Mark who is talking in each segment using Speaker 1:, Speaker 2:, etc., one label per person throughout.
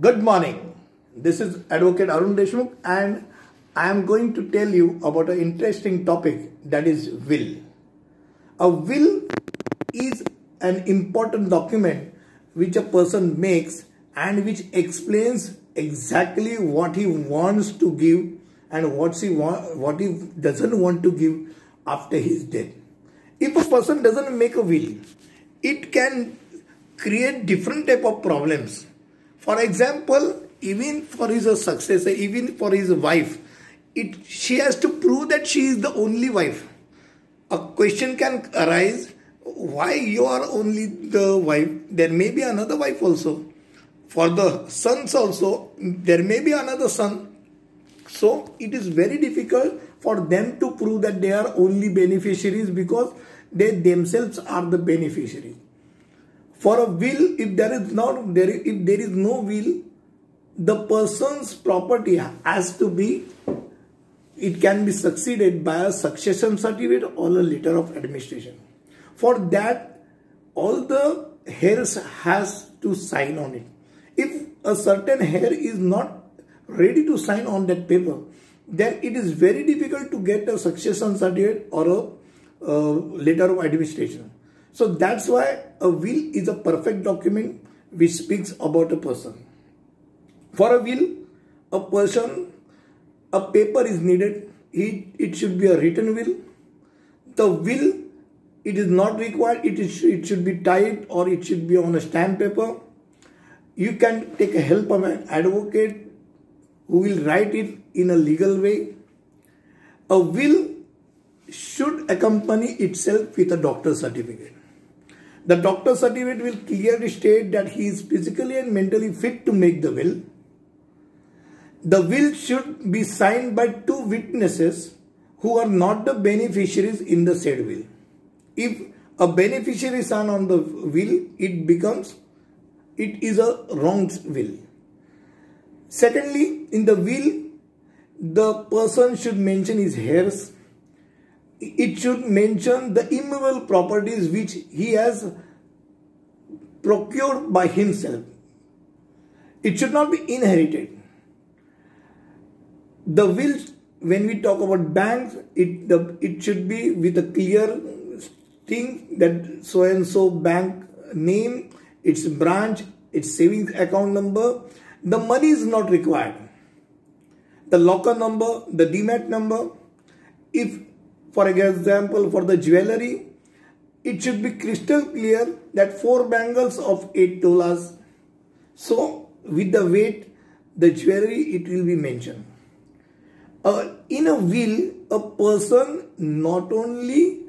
Speaker 1: Good morning. This is Advocate Arun Deshmukh and I am going to tell you about an interesting topic that is will. A will is an important document which a person makes and which explains exactly what he wants to give and what he what he doesn't want to give after his death. If a person doesn't make a will, it can create different type of problems. For example, even for his successor, even for his wife, it she has to prove that she is the only wife. A question can arise why you are only the wife? There may be another wife also. For the sons also there may be another son. So it is very difficult for them to prove that they are only beneficiaries because they themselves are the beneficiaries for a will if there is not there if there is no will the person's property has to be it can be succeeded by a succession certificate or a letter of administration. For that all the heirs has to sign on it. If a certain heir is not ready to sign on that paper then it is very difficult to get a succession certificate or a uh, letter of administration. So that's why a will is a perfect document which speaks about a person. For a will, a person, a paper is needed. It, it should be a written will. The will, it is not required. It, is, it should be typed or it should be on a stamp paper. You can take a help of an advocate who will write it in a legal way. A will should accompany itself with a doctor's certificate. The doctor certificate will clearly state that he is physically and mentally fit to make the will. The will should be signed by two witnesses who are not the beneficiaries in the said will. If a beneficiary sign on the will, it becomes, it is a wrong will. Secondly, in the will, the person should mention his heirs, it should mention the immovable properties which he has procured by himself. It should not be inherited. The will, when we talk about banks, it, the, it should be with a clear thing that so and so bank name, its branch, its savings account number. The money is not required. The locker number, the demat number. If for example, for the jewelry, it should be crystal clear that 4 bangles of 8 tolas. So, with the weight, the jewelry, it will be mentioned. Uh, in a will, a person not only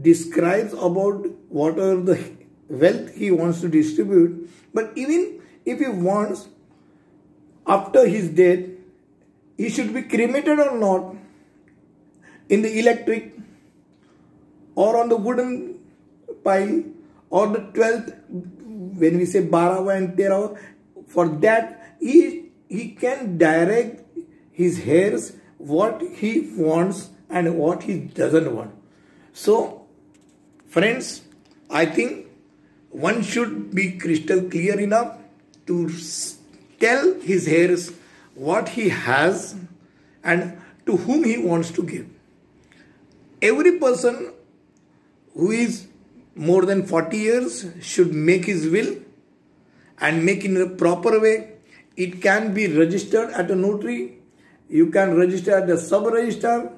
Speaker 1: describes about what are the wealth he wants to distribute, but even if he wants, after his death, he should be cremated or not, in the electric or on the wooden pile or the 12th when we say Barawa and Terawa for that he, he can direct his heirs what he wants and what he doesn't want. So friends I think one should be crystal clear enough to tell his heirs what he has and to whom he wants to give every person who is more than 40 years should make his will and make in a proper way. It can be registered at a notary. You can register at the sub-register.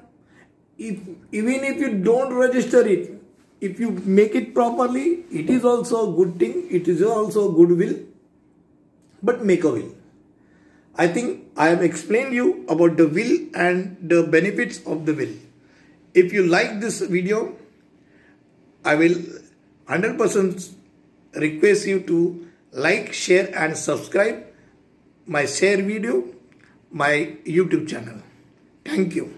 Speaker 1: If, even if you don't register it, if you make it properly, it is also a good thing. It is also a good will. But make a will. I think I have explained you about the will and the benefits of the will. If you like this video, I will 100% request you to like, share and subscribe my share video, my YouTube channel. Thank you.